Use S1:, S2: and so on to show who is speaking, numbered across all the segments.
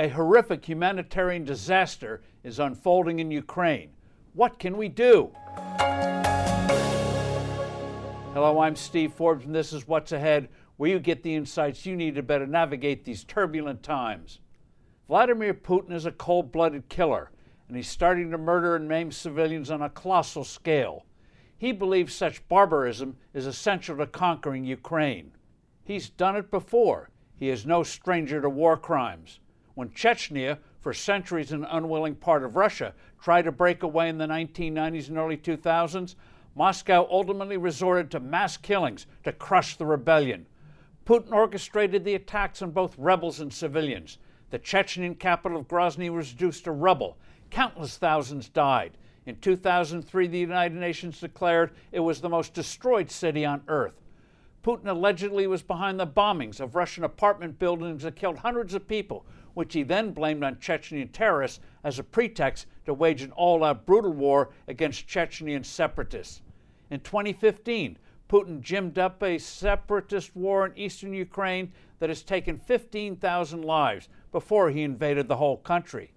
S1: A horrific humanitarian disaster is unfolding in Ukraine. What can we do? Hello, I'm Steve Forbes, and this is What's Ahead, where you get the insights you need to better navigate these turbulent times. Vladimir Putin is a cold blooded killer, and he's starting to murder and maim civilians on a colossal scale. He believes such barbarism is essential to conquering Ukraine. He's done it before. He is no stranger to war crimes. When Chechnya, for centuries an unwilling part of Russia, tried to break away in the 1990s and early 2000s, Moscow ultimately resorted to mass killings to crush the rebellion. Putin orchestrated the attacks on both rebels and civilians. The Chechenian capital of Grozny was reduced to rubble. Countless thousands died. In 2003, the United Nations declared it was the most destroyed city on earth. Putin allegedly was behind the bombings of Russian apartment buildings that killed hundreds of people, which he then blamed on Chechen terrorists as a pretext to wage an all out brutal war against Chechen separatists. In 2015, Putin gimmed up a separatist war in eastern Ukraine that has taken 15,000 lives before he invaded the whole country.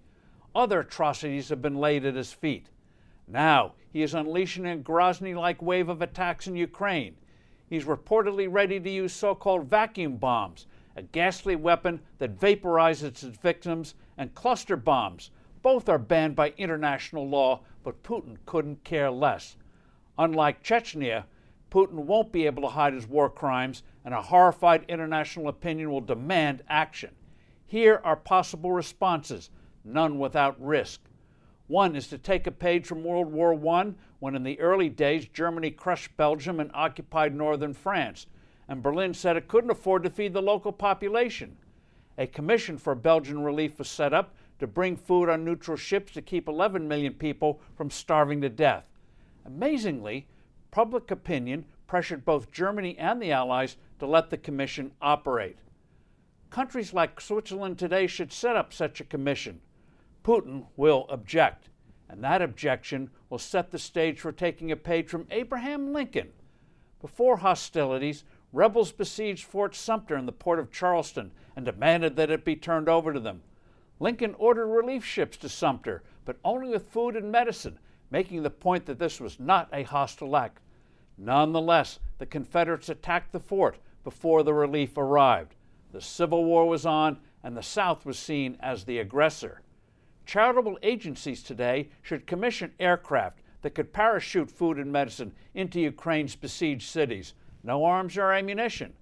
S1: Other atrocities have been laid at his feet. Now, he is unleashing a Grozny like wave of attacks in Ukraine. He's reportedly ready to use so called vacuum bombs, a ghastly weapon that vaporizes its victims, and cluster bombs. Both are banned by international law, but Putin couldn't care less. Unlike Chechnya, Putin won't be able to hide his war crimes, and a horrified international opinion will demand action. Here are possible responses, none without risk. One is to take a page from World War I, when in the early days Germany crushed Belgium and occupied northern France, and Berlin said it couldn't afford to feed the local population. A commission for Belgian relief was set up to bring food on neutral ships to keep 11 million people from starving to death. Amazingly, public opinion pressured both Germany and the Allies to let the commission operate. Countries like Switzerland today should set up such a commission. Putin will object, and that objection will set the stage for taking a page from Abraham Lincoln. Before hostilities, rebels besieged Fort Sumter in the port of Charleston and demanded that it be turned over to them. Lincoln ordered relief ships to Sumter, but only with food and medicine, making the point that this was not a hostile act. Nonetheless, the Confederates attacked the fort before the relief arrived. The Civil War was on, and the South was seen as the aggressor. Charitable agencies today should commission aircraft that could parachute food and medicine into Ukraine's besieged cities. No arms or ammunition.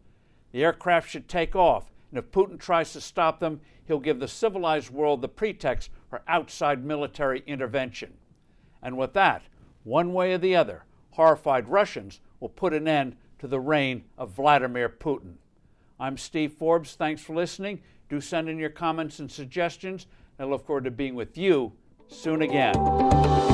S1: The aircraft should take off, and if Putin tries to stop them, he'll give the civilized world the pretext for outside military intervention. And with that, one way or the other, horrified Russians will put an end to the reign of Vladimir Putin. I'm Steve Forbes. Thanks for listening. Do send in your comments and suggestions. I look forward to being with you soon again.